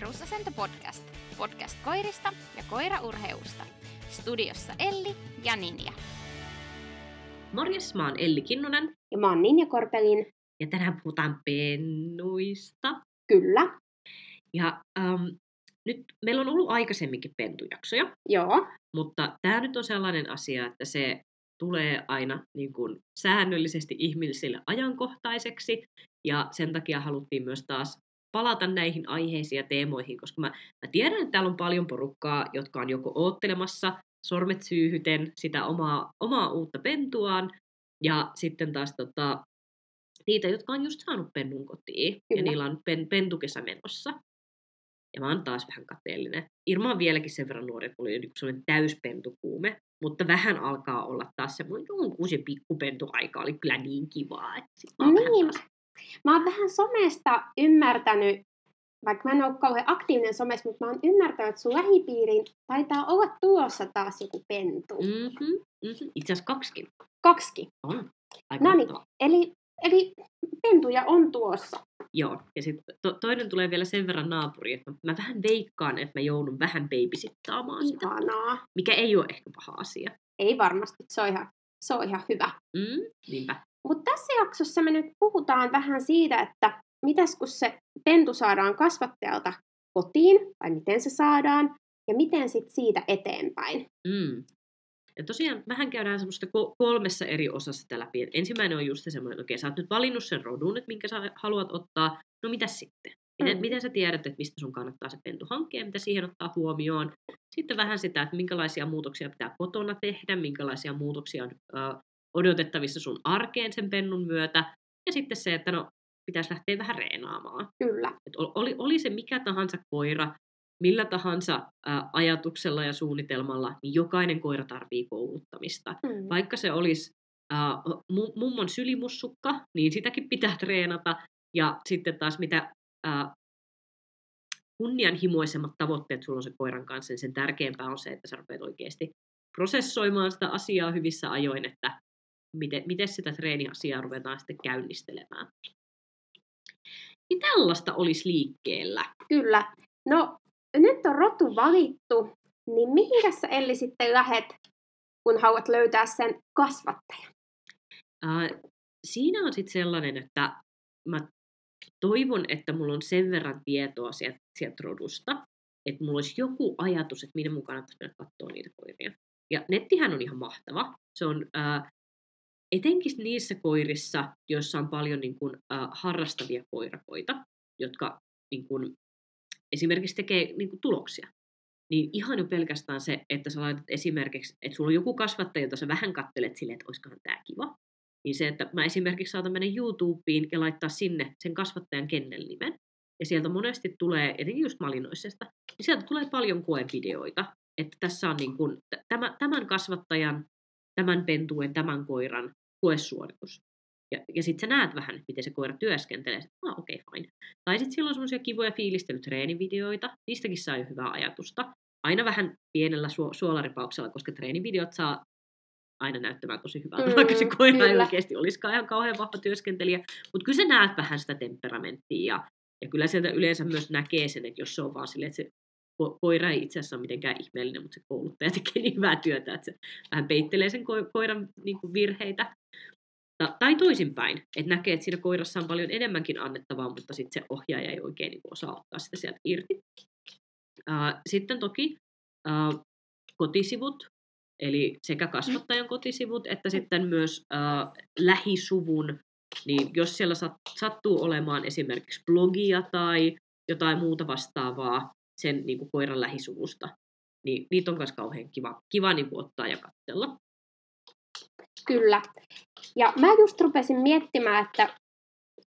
Perusasento podcast. Podcast koirista ja koiraurheusta. Studiossa Elli ja Ninja. Morjes, mä oon Elli Kinnunen Ja mä oon Ninja Korpelin. ja tänään puhutaan pennuista. Kyllä. Ja ähm, nyt meillä on ollut aikaisemminkin pentujaksoja, Joo. mutta tämä nyt on sellainen asia, että se tulee aina niin kuin säännöllisesti ihmisille ajankohtaiseksi ja sen takia haluttiin myös taas palata näihin aiheisiin ja teemoihin, koska mä, mä tiedän, että täällä on paljon porukkaa, jotka on joko oottelemassa sormet syyhyten sitä omaa, omaa uutta pentuaan, ja sitten taas tota, niitä, jotka on just saanut pennun kotiin, ja Kyllä. niillä on pen, pentukesä menossa. Ja mä oon taas vähän kateellinen. Irma on vieläkin sen verran nuori, että oli niinku sellainen täyspentukuume, mutta vähän alkaa olla taas semmoinen, jonkun se pikkupentuaika oli kyllä niin kivaa. Että sit mä oon vähän Niin. taas Mä oon vähän somesta ymmärtänyt, vaikka mä en ole kauhean aktiivinen somessa, mutta mä oon ymmärtänyt, että sun lähipiiriin taitaa olla tulossa taas joku pentu. Mm. Mm-hmm, mm-hmm. Itse asiassa kaksikin Kaksi. on. Aika Noniin. mahtavaa. Eli, eli pentuja on tuossa. Joo, ja sitten to, toinen tulee vielä sen verran naapuri, että mä, mä vähän veikkaan, että mä joudun vähän babysittaamaan sitä, Ihanaa. mikä ei ole ehkä paha asia. Ei varmasti, se on ihan, se on ihan hyvä. Mm, niinpä. Mutta tässä jaksossa me nyt puhutaan vähän siitä, että mitäs kun se pentu saadaan kasvattajalta kotiin, tai miten se saadaan, ja miten sitten siitä eteenpäin. Mm. Ja tosiaan vähän käydään semmoista ko- kolmessa eri osassa sitä läpi. Et ensimmäinen on just se semmoinen, että okei, sä oot nyt valinnut sen rodun, että minkä sä haluat ottaa. No mitä sitten? Miten, Mm. miten sä tiedät, että mistä sun kannattaa se pentu hankkia ja mitä siihen ottaa huomioon? Sitten vähän sitä, että minkälaisia muutoksia pitää kotona tehdä, minkälaisia muutoksia on ö, odotettavissa sun arkeen sen pennun myötä. Ja sitten se, että no, pitäisi lähteä vähän reenaamaan. Kyllä. Et ol- oli, oli se mikä tahansa koira, millä tahansa ä, ajatuksella ja suunnitelmalla, niin jokainen koira tarvii kouluttamista. Mm. Vaikka se olisi ä, mu- mummon sylimussukka, niin sitäkin pitää treenata. Ja sitten taas mitä ä, kunnianhimoisemmat tavoitteet sulla on se koiran kanssa, niin sen tärkeämpää on se, että sä rupeat oikeasti prosessoimaan sitä asiaa hyvissä ajoin, että miten, miten sitä treeniasiaa ruvetaan sitten käynnistelemään. Niin tällaista olisi liikkeellä. Kyllä. No, nyt on rotu valittu, niin mihinkä sä Elli sitten lähet, kun haluat löytää sen kasvattajan? Ää, siinä on sitten sellainen, että mä toivon, että mulla on sen verran tietoa sieltä, sieltä rodusta, että mulla olisi joku ajatus, että minne mun kannattaisi mennä katsoa niitä koiria. Ja nettihän on ihan mahtava. Se on ää, etenkin niissä koirissa, joissa on paljon niin kuin, ää, harrastavia koirakoita, jotka niin kuin, esimerkiksi tekee niin kuin, tuloksia. Niin ihan jo pelkästään se, että sä laitat esimerkiksi, että sulla on joku kasvattaja, jota sä vähän kattelet silleen, että olisikohan tämä kiva. Niin se, että mä esimerkiksi saatan mennä YouTubeen ja laittaa sinne sen kasvattajan kennelnimen. Ja sieltä monesti tulee, etenkin just malinoisesta, niin sieltä tulee paljon koevideoita. Että tässä on niin kuin, t- tämä, tämän kasvattajan, tämän pentuen, tämän koiran koesuoritus. Ja, ja sitten sä näet vähän, miten se koira työskentelee. Ah, okei, okay, fine. Tai sitten siellä on semmoisia kivoja fiilistelytreenivideoita. Niistäkin saa jo hyvää ajatusta. Aina vähän pienellä su- suolaripauksella, koska treenivideot saa aina näyttämään tosi hyvältä, Mm, vaikka se koira ei oikeasti olisikaan ihan kauhean vahva työskentelijä. Mutta kyllä sä näet vähän sitä temperamenttia ja, ja kyllä sieltä yleensä myös näkee sen, että jos se on vaan silleen, että se koira ei itse asiassa ole mitenkään ihmeellinen, mutta se kouluttaja tekee niin hyvää työtä, että se vähän peittelee sen ko- koiran niin kuin virheitä. Ta- tai toisinpäin, että näkee, että siinä koirassa on paljon enemmänkin annettavaa, mutta sitten se ohjaaja ei oikein niin kuin osaa ottaa sitä sieltä irti. Ää, Sitten toki ää, kotisivut, eli sekä kasvattajan kotisivut että sitten myös ää, lähisuvun, niin jos siellä sat- sattuu olemaan esimerkiksi blogia tai jotain muuta vastaavaa sen niin kuin koiran lähisuvusta, niin niitä on myös kauhean kiva, kiva niin kuin ottaa ja katsella. Kyllä. Ja mä just rupesin miettimään, että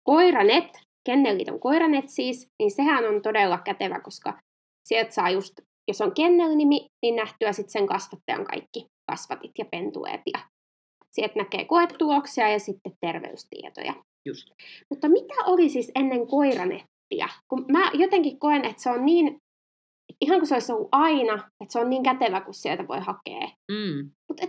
koiranet, Kennelliiton koiranet siis, niin sehän on todella kätevä, koska sieltä saa just, jos on kennelnimi, niin nähtyä sitten sen kasvattajan kaikki kasvatit ja pentueet ja sieltä näkee koetuloksia ja sitten terveystietoja. Just. Mutta mitä oli siis ennen koiranettiä? Kun mä jotenkin koen, että se on niin, ihan kuin se olisi ollut aina, että se on niin kätevä, kun sieltä voi hakea. Mm. Mutta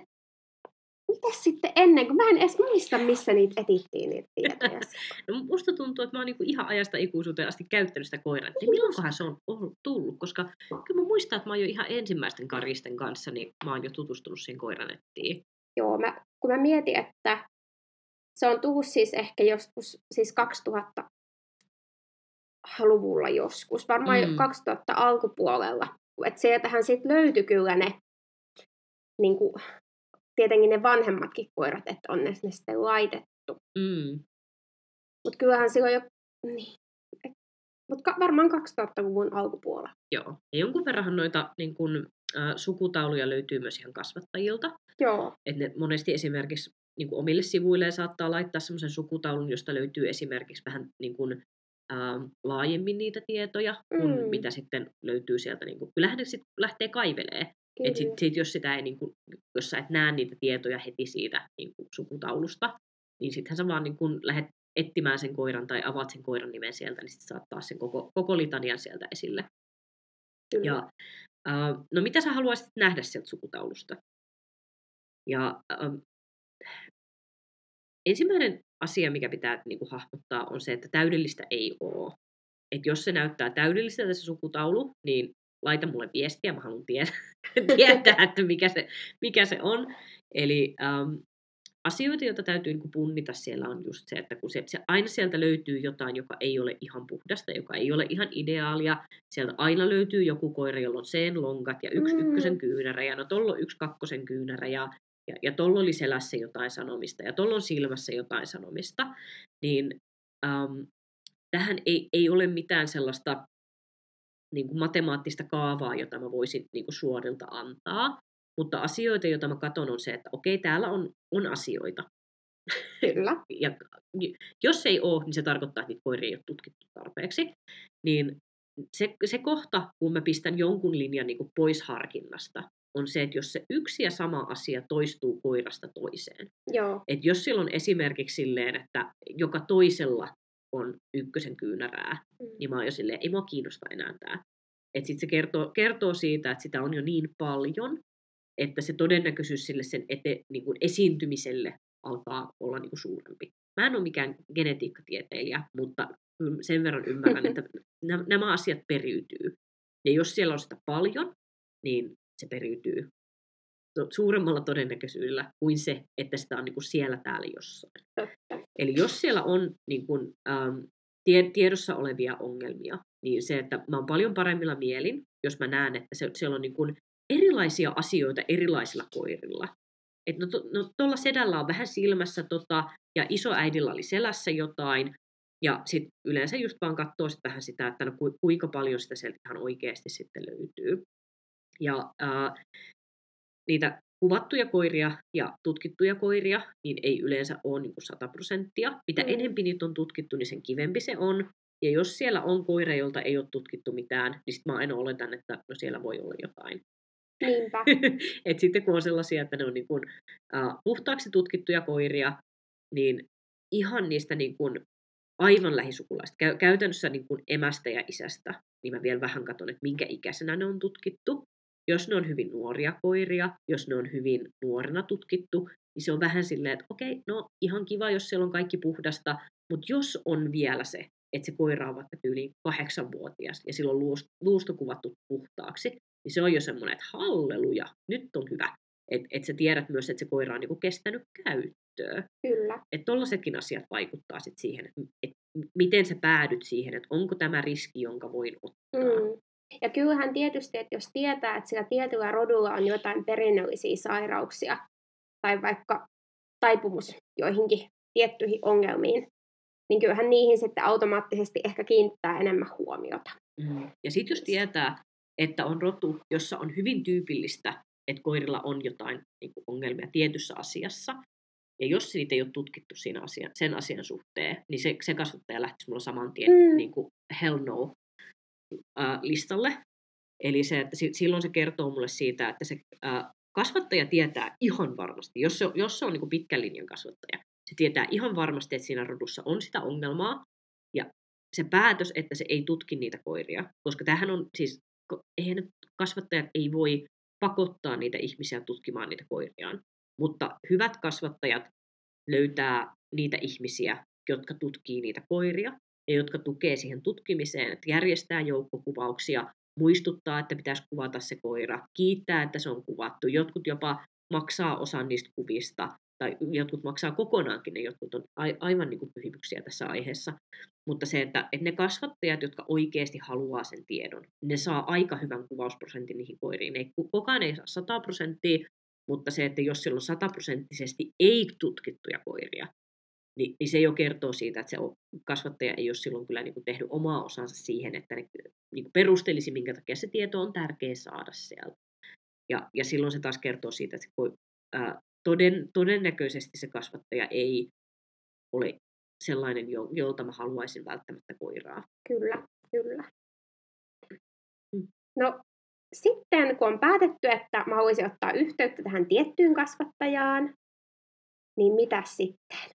Mitäs sitten ennen, kun mä en edes muista, missä niitä etittiin niitä tietoja. No, musta tuntuu, että mä oon niinku ihan ajasta ikuisuuteen asti käyttänyt sitä koiraa. Niin milloinkohan se on ollut tullut? Koska kyllä mä muistan, että mä oon jo ihan ensimmäisten karisten kanssa, niin mä oon jo tutustunut siihen koiranettiin. Joo, mä, kun mä mietin, että se on tullut siis ehkä joskus, siis 2000-luvulla joskus, varmaan mm. 2000 alkupuolella. Että sieltähän sitten löytyi kyllä ne, niin kuin, tietenkin ne vanhemmatkin koirat, että on ne, ne sitten laitettu. Mm. Mutta kyllähän silloin jo, niin, mutta varmaan 2000-luvun alkupuolella. Joo, ja jonkun verran noita niin kun, äh, sukutauluja löytyy myös ihan kasvattajilta. Joo. Et ne monesti esimerkiksi niin kuin omille sivuilleen saattaa laittaa semmoisen sukutaulun, josta löytyy esimerkiksi vähän niin kuin, ää, laajemmin niitä tietoja, kun mm. mitä sitten löytyy sieltä. Niin kuin, kyllähän ne sitten lähtee kaivelee. Et sit, sit, jos, sitä ei, niin kuin, jos sä et näe niitä tietoja heti siitä niin kuin sukutaulusta, niin sittenhän sä vaan niin kuin lähdet etsimään sen koiran tai avaat sen koiran nimen sieltä, niin sitten saat taas sen koko, koko litanian sieltä esille. Kyllä. Ja, äh, no mitä sä haluaisit nähdä sieltä sukutaulusta? Ja äh, ensimmäinen asia, mikä pitää niin kuin, hahmottaa, on se, että täydellistä ei ole. Et jos se näyttää täydelliseltä se sukutaulu, niin laita mulle viestiä, mä haluan tietää, tietää että mikä se, mikä se on. Eli ähm, asioita, joita täytyy niin kuin punnita siellä on just se, että kun se, se aina sieltä löytyy jotain, joka ei ole ihan puhdasta, joka ei ole ihan ideaalia. Sieltä aina löytyy joku koira, jolla on sen lonkat ja yksi mm. ykkösen kyynärä ja no tuolla on yksi kakkosen kyynärä ja ja, ja tuolla oli selässä jotain sanomista ja tuolla on silmässä jotain sanomista, niin äm, tähän ei, ei ole mitään sellaista niin kuin matemaattista kaavaa, jota mä voisin niin kuin suorilta antaa, mutta asioita, joita mä katson, on se, että okei, täällä on, on asioita. Kyllä. ja jos ei ole, niin se tarkoittaa, että niitä koiria ei ole tutkittu tarpeeksi. Niin se, se kohta, kun mä pistän jonkun linjan niin kuin pois harkinnasta, on se, että jos se yksi ja sama asia toistuu koirasta toiseen. Joo. Et jos silloin esimerkiksi silleen, että joka toisella on ykkösen kyynärää, mm. niin mä oon jo silleen, ei mua kiinnosta enää tämä. Että sitten se kertoo, kertoo siitä, että sitä on jo niin paljon, että se todennäköisyys sille sen ete, niin kuin esiintymiselle alkaa olla niin kuin suurempi. Mä en ole mikään genetiikkatieteilijä, mutta sen verran ymmärrän, että nämä asiat periytyy. Ja jos siellä on sitä paljon, niin se periytyy suuremmalla todennäköisyydellä kuin se, että sitä on niin kuin siellä täällä jossain. Eli jos siellä on niin kuin, ähm, tiedossa olevia ongelmia, niin se, että mä oon paljon paremmilla mielin, jos mä näen, että se, siellä on niin kuin erilaisia asioita erilaisilla koirilla. Että no, no tuolla sedällä on vähän silmässä tota, ja isoäidillä oli selässä jotain, ja sitten yleensä just vaan katsoo sit vähän sitä, että no kuinka paljon sitä sieltä ihan oikeasti sitten löytyy. Ja ää, niitä kuvattuja koiria ja tutkittuja koiria, niin ei yleensä ole niin 100 prosenttia. Mitä mm. enempi niitä on tutkittu, niin sen kivempi se on. Ja jos siellä on koira, jolta ei ole tutkittu mitään, niin sitten mä aina oletan, että no siellä voi olla jotain. Niinpä. Et sitten kun on sellaisia, että ne on niin kuin, uh, puhtaaksi tutkittuja koiria, niin ihan niistä niin kuin aivan lähisukulaista, Käy, käytännössä niin kuin emästä ja isästä, niin mä vielä vähän katson, että minkä ikäisenä ne on tutkittu. Jos ne on hyvin nuoria koiria, jos ne on hyvin nuorena tutkittu, niin se on vähän silleen, että okei, no ihan kiva, jos siellä on kaikki puhdasta, mutta jos on vielä se, että se koira on vaikka yli kahdeksanvuotias ja silloin luusto, luusto kuvattu puhtaaksi, niin se on jo semmoinen, että halleluja, nyt on hyvä. Että et sä tiedät myös, että se koira on niinku kestänyt käyttöä. Kyllä. Että tollaisetkin asiat vaikuttaa sit siihen, että et miten sä päädyt siihen, että onko tämä riski, jonka voin ottaa. Mm. Ja kyllähän tietysti, että jos tietää, että sillä tietyllä rodulla on jotain perinnöllisiä sairauksia tai vaikka taipumus joihinkin tiettyihin ongelmiin, niin kyllähän niihin sitten automaattisesti ehkä kiinnittää enemmän huomiota. Mm. Ja sitten jos tietää, että on rotu, jossa on hyvin tyypillistä, että koirilla on jotain niin kuin ongelmia tietyssä asiassa, ja jos niitä ei ole tutkittu siinä asian, sen asian suhteen, niin se, se kasvattaja lähtisi mulla saman tien mm. niin kuin hell no listalle. Eli se, että silloin se kertoo mulle siitä, että se kasvattaja tietää ihan varmasti, jos se, jos se on niin pitkän linjan kasvattaja, se tietää ihan varmasti, että siinä rodussa on sitä ongelmaa, ja se päätös, että se ei tutki niitä koiria, koska tähän on siis, eihän kasvattajat ei voi pakottaa niitä ihmisiä tutkimaan niitä koiriaan. Mutta hyvät kasvattajat löytää niitä ihmisiä, jotka tutkii niitä koiria jotka tukee siihen tutkimiseen, että järjestää joukkokuvauksia, muistuttaa, että pitäisi kuvata se koira, kiittää, että se on kuvattu. Jotkut jopa maksaa osan niistä kuvista, tai jotkut maksaa kokonaankin, ne jotkut on aivan niin kuin pyhimyksiä tässä aiheessa. Mutta se, että, että ne kasvattajat, jotka oikeasti haluaa sen tiedon, ne saa aika hyvän kuvausprosentin niihin koiriin. Ei, kukaan ei saa 100 prosenttia, mutta se, että jos siellä on sataprosenttisesti ei-tutkittuja koiria, niin, niin se jo kertoo siitä, että se kasvattaja ei ole silloin kyllä niin kuin tehnyt omaa osansa siihen, että ne niin kuin perustelisi, minkä takia se tieto on tärkeä saada sieltä. Ja, ja silloin se taas kertoo siitä, että se, ää, toden, todennäköisesti se kasvattaja ei ole sellainen, jolta mä haluaisin välttämättä koiraa. Kyllä, kyllä. Mm. No sitten kun on päätetty, että mä haluaisin ottaa yhteyttä tähän tiettyyn kasvattajaan, niin mitä sitten?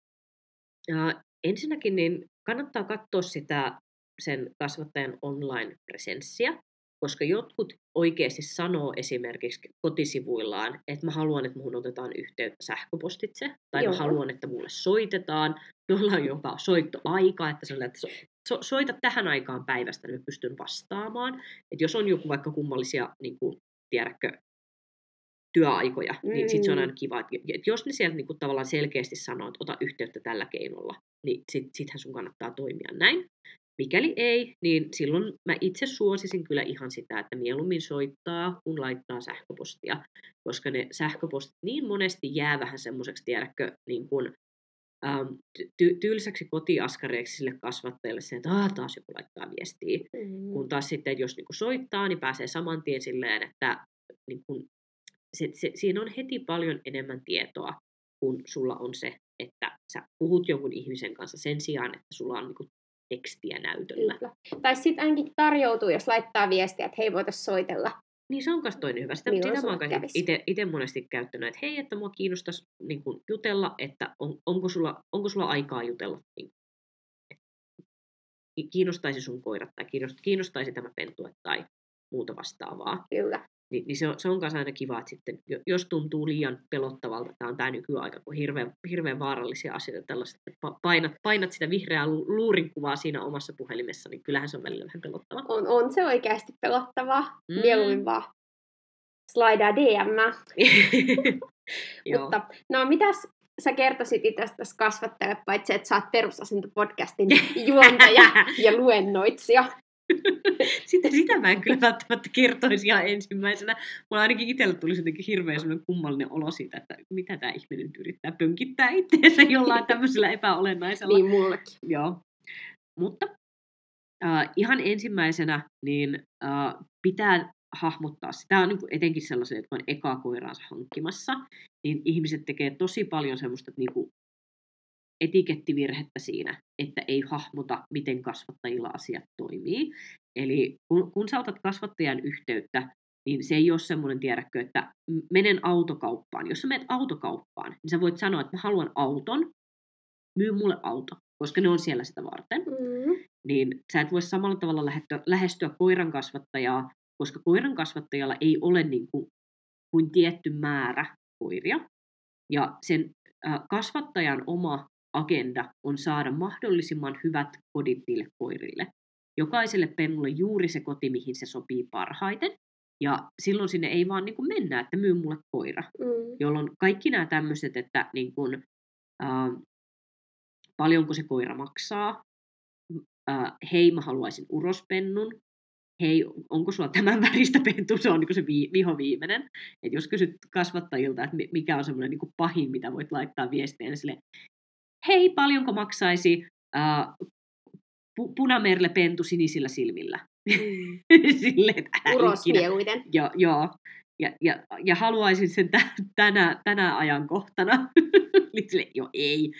Ja ensinnäkin niin kannattaa katsoa sitä sen kasvattajan online-presenssiä, koska jotkut oikeasti sanoo esimerkiksi kotisivuillaan, että mä haluan, että muhun otetaan yhteyttä sähköpostitse, tai Joo. mä haluan, että mulle soitetaan, jolla on jopa soittoaika, että, sä, että so, so, soita tähän aikaan päivästä, niin mä pystyn vastaamaan. Että jos on joku vaikka kummallisia, niin kuin, tiedätkö, työaikoja, mm. niin sit se on mm. aina kiva. Että, jos ne sieltä niin kuin, tavallaan selkeästi sanoo, että ota yhteyttä tällä keinolla, niin sit, sittenhän sun kannattaa toimia näin. Mikäli ei, niin silloin mä itse suosisin kyllä ihan sitä, että mieluummin soittaa, kun laittaa sähköpostia, koska ne sähköpostit niin monesti jää vähän semmoiseksi, tiedätkö, niin kuin, ähm, ty- tylsäksi kotiaskareeksi sille kasvattajalle se, että ah, taas joku laittaa viestiä. Mm. Kun taas sitten, jos niin kuin soittaa, niin pääsee saman tien silleen, että niin kuin, se, se, siinä on heti paljon enemmän tietoa, kun sulla on se, että sä puhut jonkun ihmisen kanssa sen sijaan, että sulla on niin kuin tekstiä näytöllä. Kyllä. Tai sitten ainakin tarjoutuu, jos laittaa viestiä, että hei, voitaisiin soitella. Niin se on myös toinen hyvä. Sitä, sitä mä oon itse monesti käyttänyt, että hei, että mua kiinnostaisi niin kuin, jutella, että on, onko, sulla, onko sulla aikaa jutella. Niin, kiinnostaisi sun koirat tai kiinnostaisi tämä pentue tai muuta vastaavaa. Kyllä. Niin, niin se on, se on myös aina kiva, että sitten, jos tuntuu liian pelottavalta, tämä on tämä nykyaika, kun hirveän, hirveän vaarallisia asioita, tällaiset, painat, painat sitä vihreää luurinkuvaa siinä omassa puhelimessa, niin kyllähän se on välillä vähän pelottavaa. On, on se oikeasti pelottavaa. Mm. Mieluummin vaan slaidaa DM. Mutta no mitäs sä kertoisit itse tässä kasvattajalle, paitsi että sä oot perusasento-podcastin juontaja ja luennoitsija. Sitä, sitä mä en kyllä välttämättä kertoisi ihan ensimmäisenä. Mulla ainakin itsellä tuli jotenkin hirveän sellainen kummallinen olo siitä, että mitä tämä ihminen nyt yrittää pönkittää itseensä jollain tämmöisellä epäolennaisella. Niin mullekin. Joo. Mutta äh, ihan ensimmäisenä niin äh, pitää hahmottaa. Tämä on niin kuin etenkin sellaisia, jotka on ekaa koiraansa hankkimassa, niin ihmiset tekee tosi paljon semmoista niin kuin etikettivirhettä siinä, että ei hahmota, miten kasvattajilla asiat toimii. Eli kun, kun sä otat kasvattajan yhteyttä, niin se ei ole semmoinen, tiedäkö, että menen autokauppaan. Jos sä menet autokauppaan, niin sä voit sanoa, että mä haluan auton, myy mulle auto, koska ne on siellä sitä varten. Mm. Niin sä et voi samalla tavalla lähestyä, lähestyä koiran kasvattajaa, koska koiran kasvattajalla ei ole niin kuin, kuin tietty määrä koiria. Ja sen äh, kasvattajan oma agenda on saada mahdollisimman hyvät kodit niille koirille. Jokaiselle pennulle juuri se koti, mihin se sopii parhaiten. Ja silloin sinne ei vaan niin kuin mennä, että myy mulle koira. Mm. Jolloin kaikki nämä tämmöiset, että niin kuin, äh, paljonko se koira maksaa, äh, hei mä haluaisin urospennun, hei, onko sulla tämän väristä pentu, se on niin se vi- viho viimeinen. Et jos kysyt kasvattajilta, että mikä on semmoinen niin pahin, mitä voit laittaa viestiä, niin sille, hei, paljonko maksaisi äh, pu- punamerle pentu sinisillä silmillä. Mm. Sille, Urosmieluiten. Joo, joo. Ja, ja, ja haluaisin sen t- tänä, tänä ajankohtana. niin sille, joo, ei.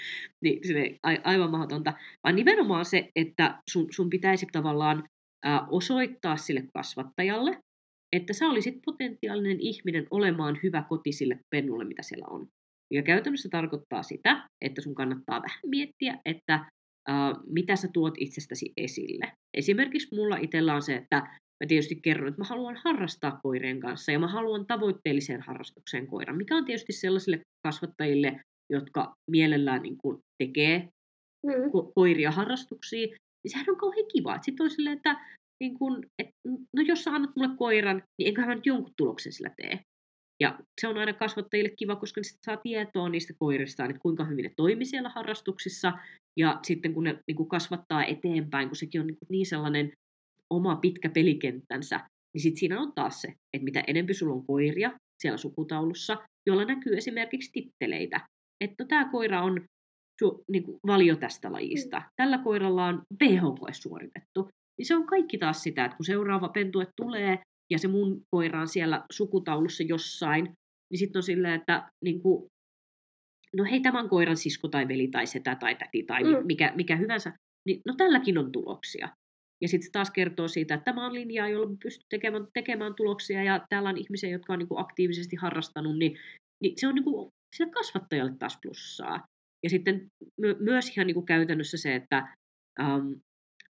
Niin, sille, a, aivan mahdotonta. Vaan nimenomaan se, että sun, sun pitäisi tavallaan ää, osoittaa sille kasvattajalle, että sä olisit potentiaalinen ihminen olemaan hyvä koti sille pennulle, mitä siellä on. Ja käytännössä tarkoittaa sitä, että sun kannattaa vähän miettiä, että uh, mitä sä tuot itsestäsi esille. Esimerkiksi mulla itsellä on se, että mä tietysti kerron, että mä haluan harrastaa koirien kanssa ja mä haluan tavoitteelliseen harrastukseen koiran, mikä on tietysti sellaisille kasvattajille, jotka mielellään niin kuin tekee Mm. ko- koiria harrastuksia, niin sehän on kauhean kiva. Sitten on silleen, että niin kun, et, no jos sä annat mulle koiran, niin enköhän mä nyt jonkun tuloksen sillä tee. Ja se on aina kasvattajille kiva, koska sitten saa tietoa niistä koiristaan, että kuinka hyvin ne toimii siellä harrastuksissa. Ja sitten kun ne niin kun kasvattaa eteenpäin, kun sekin on niin, niin sellainen oma pitkä pelikenttänsä, niin sitten siinä on taas se, että mitä enemmän sulla on koiria siellä sukutaulussa, jolla näkyy esimerkiksi titteleitä. Että no, tämä koira on su, niin kuin valio tästä lajista. Tällä koiralla on PH-koe suoritettu. Niin se on kaikki taas sitä, että kun seuraava pentue tulee ja se mun koira on siellä sukutaulussa jossain, niin sitten on silleen, että niin kuin, no hei, tämän koiran sisko tai veli tai setä tai täti tai Mm. mikä, mikä hyvänsä, niin no tälläkin on tuloksia. Ja sitten se taas kertoo siitä, että tämä on linjaa, jolla pystyy tekemään, tekemään tuloksia ja täällä on ihmisiä, jotka on niin kuin aktiivisesti harrastanut, niin, niin se on niin kuin sille kasvattajalle taas plussaa. Ja sitten my- myös ihan niin kuin käytännössä se, että ähm,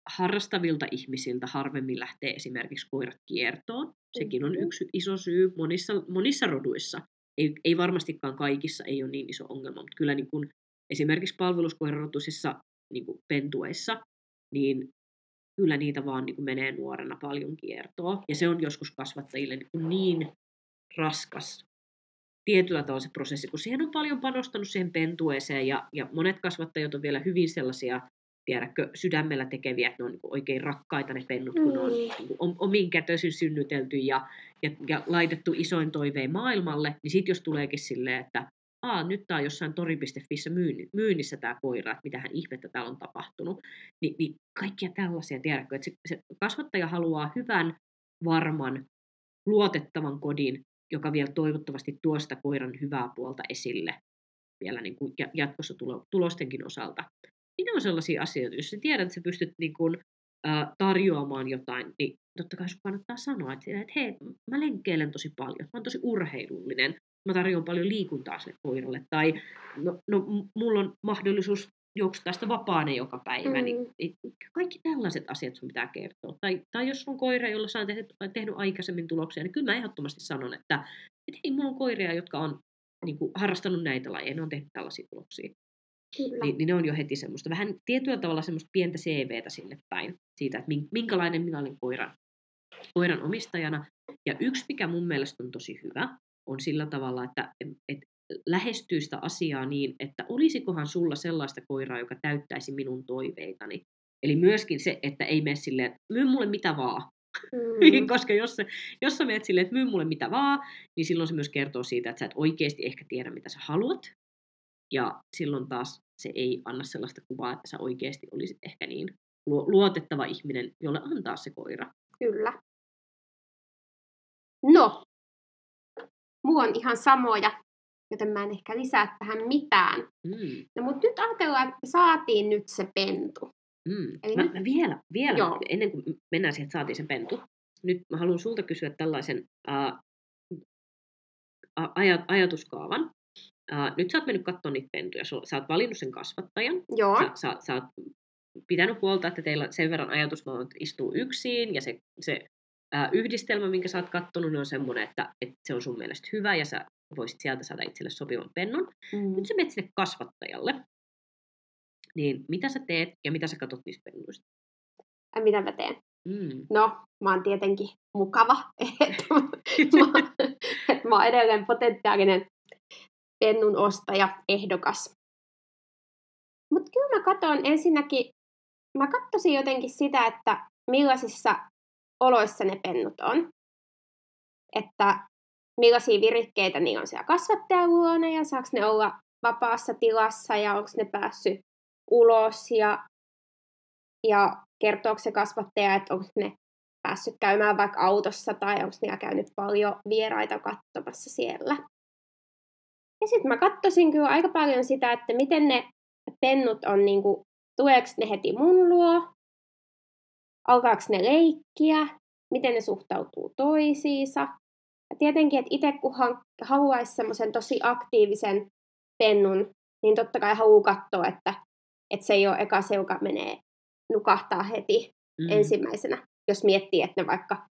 harrastavilta ihmisiltä harvemmin lähtee esimerkiksi koirat kiertoon. Sekin on Mhm. yksi iso syy monissa, monissa roduissa. Ei, ei varmastikaan kaikissa ei ole niin iso ongelma, mutta kyllä niin kuin esimerkiksi palveluskoirarotuisissa niin kuin pentueissa, niin kyllä niitä vaan niin kuin menee nuorena paljon kiertoa. Ja se on joskus kasvattajille niin, kuin niin raskas tietyllä tavalla se prosessi, kun siihen on paljon panostanut siihen pentueeseen ja, ja monet kasvattajat on vielä hyvin sellaisia, tiedätkö, sydämellä tekeviä, että ne on niin oikein rakkaita ne pennut, kun ne on Mm. niin kuin om- omin kätöisin synnytelty ja, ja, ja laitettu isoin toiveen maailmalle, niin sitten jos tuleekin silleen, että Aa, nyt tämä on jossain tori.fissä myynni, myynnissä tämä koira, että mitähän ihmettä täällä on tapahtunut, niin, niin kaikkia tällaisia, tiedätkö, että se, se kasvattaja haluaa hyvän, varman, luotettavan kodin, joka vielä toivottavasti tuo sitä koiran hyvää puolta esille vielä niin kuin ja- jatkossa tulo, tulostenkin osalta. Ne on sellaisia asioita, jos sä tiedät, että sä pystyt niin kuin, ää, tarjoamaan jotain, niin totta kai sun kannattaa sanoa, että, että hei, mä lenkkeilen tosi paljon, mä oon tosi urheilullinen, mä tarjoan paljon liikuntaa sille koiralle, tai no, no mulla on mahdollisuus juoksuttaa sitä vapaana joka päivä, mm. niin Mm. niin kaikki tällaiset asiat sun pitää kertoa. Tai, tai jos on koira, jolla sä oot tehnyt, tehnyt aikaisemmin tuloksia, niin kyllä mä ehdottomasti sanon, että, että hei, mulla on koiria, jotka on niin kuin, harrastanut näitä lajeja, ne on tehnyt tällaisia tuloksia. Kyllä. Niin, niin ne on jo heti semmoista, vähän tietyllä tavalla semmoista pientä CVtä sinne päin, siitä, että min- minkälainen minä olen koiran, koiran omistajana. Ja yksi, mikä mun mielestä on tosi hyvä, on sillä tavalla, että, että lähestyy sitä asiaa niin, että olisikohan sulla sellaista koiraa, joka täyttäisi minun toiveitani. Eli myöskin se, että ei mene silleen, että myy mulle mitä vaan. Mm. Koska jos, se, jos sä menet silleen, että myy mulle mitä vaan, niin silloin se myös kertoo siitä, että sä et oikeasti ehkä tiedä, mitä sä haluat. Ja silloin taas se ei anna sellaista kuvaa, että sä oikeasti olisit ehkä niin luo- luotettava ihminen, jolle antaa se koira. Kyllä. No, mulla on ihan samoja, joten mä en ehkä lisää tähän mitään. Mm, No mutta nyt ajatellaan, että saatiin nyt se pentu. mm. Eli Mä, nyt- mä vielä, vielä Joo. ennen kuin mennään siihen, että saatiin sen pentu, nyt mä haluan sulta kysyä tällaisen aj- ajatuskaavan. Uh, nyt sä oot mennyt katsomaan niitä pentuja, Sul- sä oot valinnut sen kasvattajan, Joo, sä, sä, sä oot pitänyt huolta, että teillä sen verran ajatusmallit istuu yksin, ja se, se ää, yhdistelmä, minkä sä oot kattonut, niin on semmoinen, että, että se on sun mielestä hyvä, ja sä voisit sieltä saada itselle sopivan pennun. mm. Nyt sä menet sinne kasvattajalle, niin mitä sä teet, ja mitä sä katot niistä pennuista? Ja mitä mä teen? Mm. No, mä oon tietenkin mukava, että mä, että mä oon edelleen potentiaalinen pennun ostaja, ehdokas. Mutta kyllä mä katson ensinnäkin, mä katsoisin jotenkin sitä, että millaisissa oloissa ne pennut on. Että millaisia virikkeitä niillä on siellä kasvattajan luona ja saako ne olla vapaassa tilassa ja onko ne päässyt ulos ja, ja kertooko se kasvattaja, että onko ne päässyt käymään vaikka autossa tai onko niillä käynyt paljon vieraita katsomassa siellä. Ja sitten mä katsoisin kyllä aika paljon sitä, että miten ne pennut on, niin kuin, tuleeko ne heti mun luo, alkaako ne leikkiä, miten ne suhtautuu toisiinsa. Ja tietenkin, että itse kun haluaisi semmoisen tosi aktiivisen pennun, niin totta kai haluaa katsoa, että, että se ei ole eka se, joka menee nukahtaa heti Mm. ensimmäisenä, jos miettii, että ne vaikka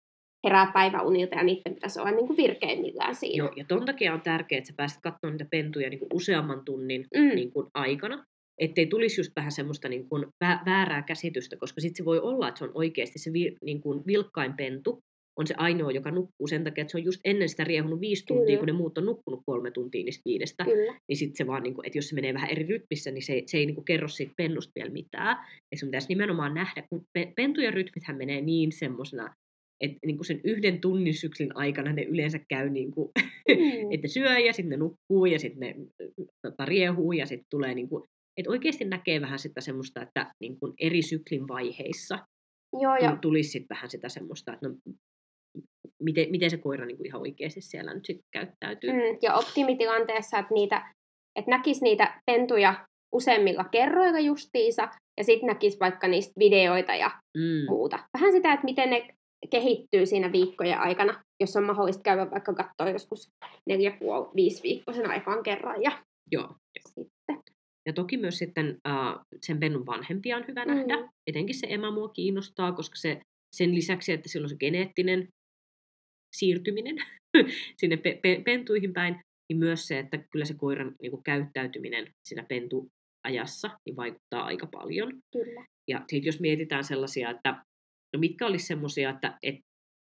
herää päiväunilta ja niiden pitäisi olla niin kuin virkeimmillään siinä. Joo, ja ton takia on tärkeää, että sä pääset katsomaan niitä pentuja niin kuin useamman tunnin Mm. niin kuin aikana, ettei tulisi just vähän semmoista niin kuin vä- väärää käsitystä, koska sitten se voi olla, että se on oikeasti se vi- niin kuin vilkkain pentu, on se ainoa, joka nukkuu sen takia, että se on just ennen sitä riehunut viisi tuntia, Kyllä. kun ne muut on nukkunut kolme tuntia niistä viidestä, Kyllä. niin sitten se vaan, niin kuin, että jos se menee vähän eri rytmissä, niin se, ei- se ei niin kuin kerro siitä pennusta vielä mitään. Ja se pitäisi nimenomaan nähdä, kun pe- pentujen rytmithän menee niin semmoisena, että niin kuin sen yhden tunnin syklin aikana ne yleensä käy niin kuin, Mm. että syö ja sitten ne nukkuu ja sitten ne tota, riehuu ja sitten tulee niin kuin, että oikeasti näkee vähän sitä semmoista, että niin kuin eri syklin vaiheissa Joo, ja tu- tulisi sitten vähän sitä semmoista, että no, miten, miten se koira niin kuin ihan oikeasti siellä nyt sitten käyttäytyy. Mm, ja optimitilanteessa, että, niitä, että näkisi niitä pentuja useimmilla kerroilla justiinsa, ja sitten näkisi vaikka niistä videoita ja Mm. muuta. Vähän sitä, että miten ne kehittyy siinä viikkojen aikana, jos on mahdollista käydä vaikka katsoa joskus neljä puoli, viisi viikkoisen aikaan kerran. Ja Joo. sitten. Ja toki myös sitten uh, sen pennun vanhempia on hyvä nähdä. Mm. Etenkin se ema mua kiinnostaa, koska se, sen lisäksi, että sillä on se geneettinen siirtyminen sinne pe- pe- pentuihin päin, niin myös se, että kyllä se koiran niin kuin, käyttäytyminen siinä pentuajassa niin vaikuttaa aika paljon. Kyllä. Ja sitten jos mietitään sellaisia, että no mitkä olisi semmoisia, että et,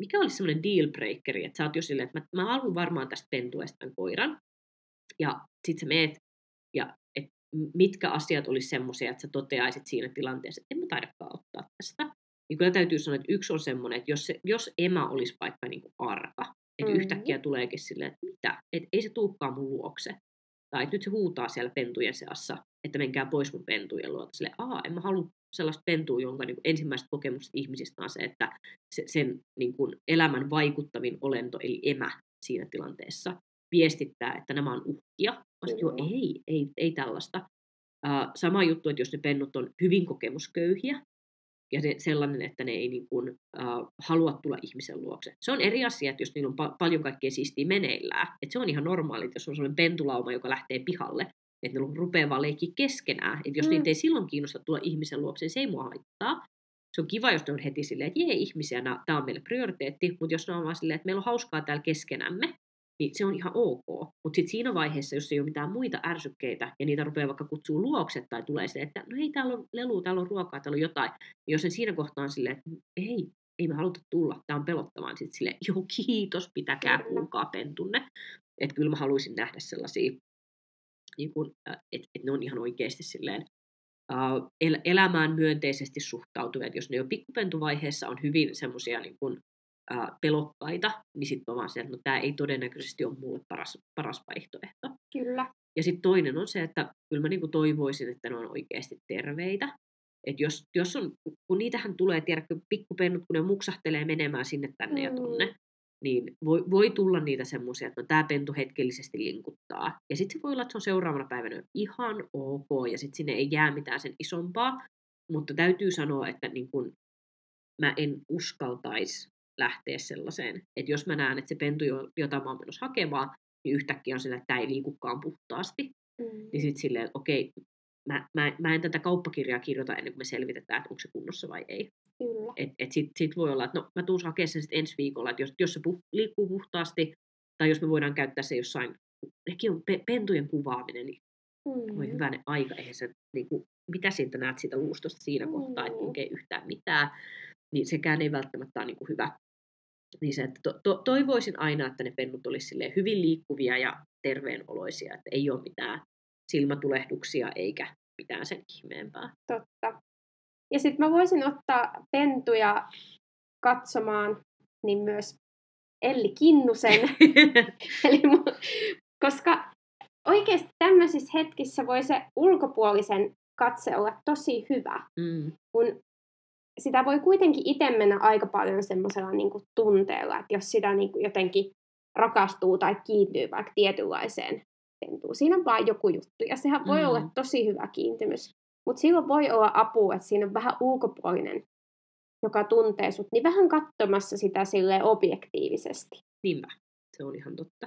mikä olisi semmoinen deal breakeri, että sä oot jo silleen, että mä, mä haluan varmaan tästä pentuesta tämän koiran. Ja sit sä meet, ja et, mitkä asiat olisi semmoisia, että sä toteaisit siinä tilanteessa, että en mä taidakaan ottaa tästä. Niin kyllä täytyy sanoa, että yksi on semmoinen, että jos, se, jos Emma olisi vaikka niin kuin arka, että Mhm. yhtäkkiä tuleekin silleen, että mitä, että ei se tuukkaan mun luokse. Tai nyt se huutaa siellä pentujen seassa, että menkää pois mun pentujen luota. Sille, aa, en mä halua sellaista pentua, jonka niin ensimmäiset kokemukset ihmisistä on se, että se, sen niin kuin elämän vaikuttavin olento, eli emä siinä tilanteessa, viestittää, että nämä on uhkia. Mä sanoin, Joo. ei, ei, ei tällaista. Uh, sama juttu, että jos ne pennut on hyvin kokemusköyhiä, ja se, sellainen, että ne ei niin kuin, uh, halua tulla ihmisen luokse. Se on eri asia, että jos niillä on pa- paljon kaikkea siistiä meneillään. Että se on ihan normaali, että jos on sellainen pentulauma, joka lähtee pihalle, että ne rupeaa vaan leikkiä keskenään. Että jos mm. niitä ei silloin kiinnosta tulla ihmisen luokse, niin se ei mua haittaa. Se on kiva, jos ne on heti silleen, että jee, ihmisiä, tämä on meille prioriteetti, mutta jos ne on vaan silleen, että meillä on hauskaa täällä keskenämme, niin se on ihan ok. Mutta sitten siinä vaiheessa, jos ei ole mitään muita ärsykkeitä, ja niitä rupeaa vaikka kutsua luokse, tai tulee se, että no hei, täällä on lelu, täällä on ruokaa, täällä on jotain, niin jos ne siinä kohtaa on silleen, että ei, ei me haluta tulla, tämä on pelottavaa, niin sitten silleen, joo kiitos, pitäkää kuulkaa pentunne. Että kyllä mä haluaisin nähdä sellaisia, niin että et ne on ihan oikeasti silleen, el- elämään myönteisesti suhtautuvia. Et jos ne jo pikkupentuvaiheessa on hyvin semmoisia niin kun, pelokkaita, niin sitten vaan se, että no, tämä ei todennäköisesti ole mulle paras, paras vaihtoehto. Kyllä. Ja sitten toinen on se, että kyllä mä niinku toivoisin, että ne on oikeasti terveitä. Et jos, jos on, kun niitähän tulee, tiedätkö, pikkupennut, kun ne muksahtelee menemään sinne tänne ja Mm. tonne, niin voi, voi tulla niitä semmoisia, että no, tämä pentu hetkellisesti linkuttaa. Ja sitten se voi olla, että se on seuraavana päivänä ihan ok, ja sitten sinne ei jää mitään sen isompaa. Mutta täytyy sanoa, että niin kun mä en uskaltaisi lähteä sellaiseen. Että jos mä näen, että se pentu, jo- jota mä oon menossa hakemaan, niin yhtäkkiä on sillä, että tämä ei liikukaan puhtaasti. Mm. Niin sitten silleen, että okei, mä, mä, mä en tätä kauppakirjaa kirjoita ennen kuin me selvitetään, että onko se kunnossa vai ei. Kyllä. Et, et sit, sit voi olla, että no mä tuun hakemaan sen sitten ensi viikolla, että jos, jos se puh, liikkuu puhtaasti, tai jos me voidaan käyttää se jossain, nekin on pe, pentujen kuvaaminen, niin Mm. voi hyvänen aika, eihän se, niin kuin, mitä siitä näet siitä luustosta siinä kohtaa, että Mm. lukee yhtään mitään, niin sekään ei välttämättä ole niin kuin hyvä. Niin se, että to, to, toivoisin aina, että ne pennut olisi hyvin liikkuvia ja terveenoloisia, että ei ole mitään silmätulehduksia eikä mitään sen ihmeempää. Totta. Ja sitten mä voisin ottaa pentuja katsomaan niin myös Elli Kinnusen. Eli mu- koska oikeasti tämmöisissä hetkissä voi se ulkopuolisen katse olla tosi hyvä, mm, kun sitä voi kuitenkin itse mennä aika paljon semmoisella niin tunteella, että jos sitä niin kuin jotenkin rakastuu tai kiintyy vaikka tietynlaiseen pentuun. Siinä on vaan joku juttu, ja sehän voi Mm. olla tosi hyvä kiintymys. Mutta silloin voi olla apu, että siinä on vähän ulkopuolinen, joka tuntee sut, niin vähän katsomassa sitä sille objektiivisesti. niinpä, se on ihan totta.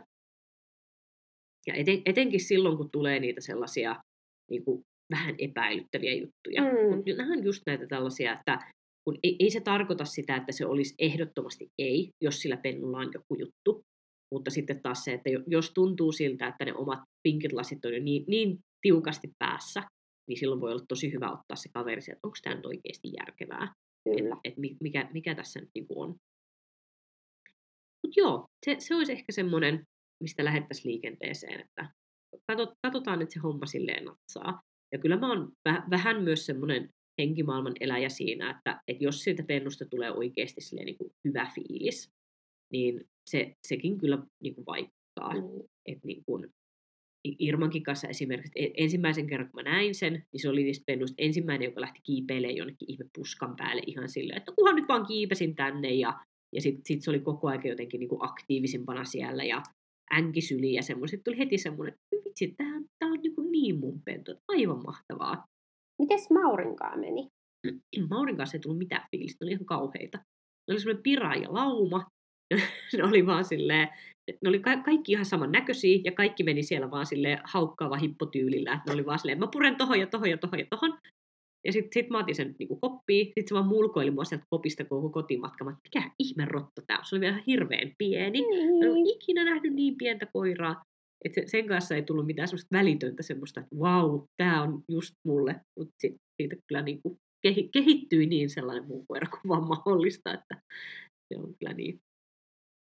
Ja eten, etenkin silloin, kun tulee niitä sellaisia niin kuin, vähän epäilyttäviä juttuja. Mm. Mutta nämä on just näitä tällaisia, että kun ei, ei se tarkoita sitä, että se olisi ehdottomasti ei, jos sillä pennulla on joku juttu. Mutta sitten taas se, että jos tuntuu siltä, että ne omat pinkit lasit on jo niin, niin tiukasti päässä, niin silloin voi olla tosi hyvä ottaa se kaveri että onko tämä nyt oikeasti järkevää. Että et mikä, mikä tässä nyt niin on. Mutta joo, se, se olisi ehkä semmoinen, mistä lähettäisiin liikenteeseen, että katsotaan, että se homma silleen natsaa. Ja kyllä mä oon vähän myös semmoinen henkimaailman eläjä siinä, että, että jos siitä pennusta tulee oikeasti silleen niin kuin hyvä fiilis, niin se, sekin kyllä niin kuin vaikuttaa. Mm. Että niin kuin, Irmankin kanssa esimerkiksi, e, ensimmäisen kerran kun mä näin sen, niin se oli niistä pennuista ensimmäinen, joka lähti kiipeilemään jonnekin ihme puskan päälle ihan silleen, että kunhan nyt vaan kiipesin tänne ja, ja sitten sit se oli koko ajan jotenkin niin kuin aktiivisimpana siellä ja änkisyli ja semmoinen. Sitten tuli heti semmoinen, että vitsi, tämä, tämä on niin, kuin niin mun pentu, aivan mahtavaa. Mites Maurinkaan meni? Maurin kanssa ei tullut mitään fiilistä, ne oli ihan kauheita. Ne oli semmoinen pira ja lauma, ne oli vaan silleen, ne oli ka- kaikki ihan saman näköisiä ja kaikki meni siellä vaan sille haukkaava hippotyylillä. Ne oli vaan silleen, mä puren tohon ja tohon ja tohon ja tohon. Ja sitten sit mä otin sen niin koppiin, sitten se vaan mulkoili mua sieltä kopista koko kotimatka. Mä mikä ihme rotta tää on? Se oli vielä hirveän pieni. Mm. Mä en ikinä nähnyt niin pientä koiraa. Et sen kanssa ei tullut mitään semmoista välitöntä semmoista, että vau, tämä on just mulle. Mutta siitä kyllä niin kuin kehittyi niin sellainen muu koira kuin vaan mahdollista, että se on kyllä niin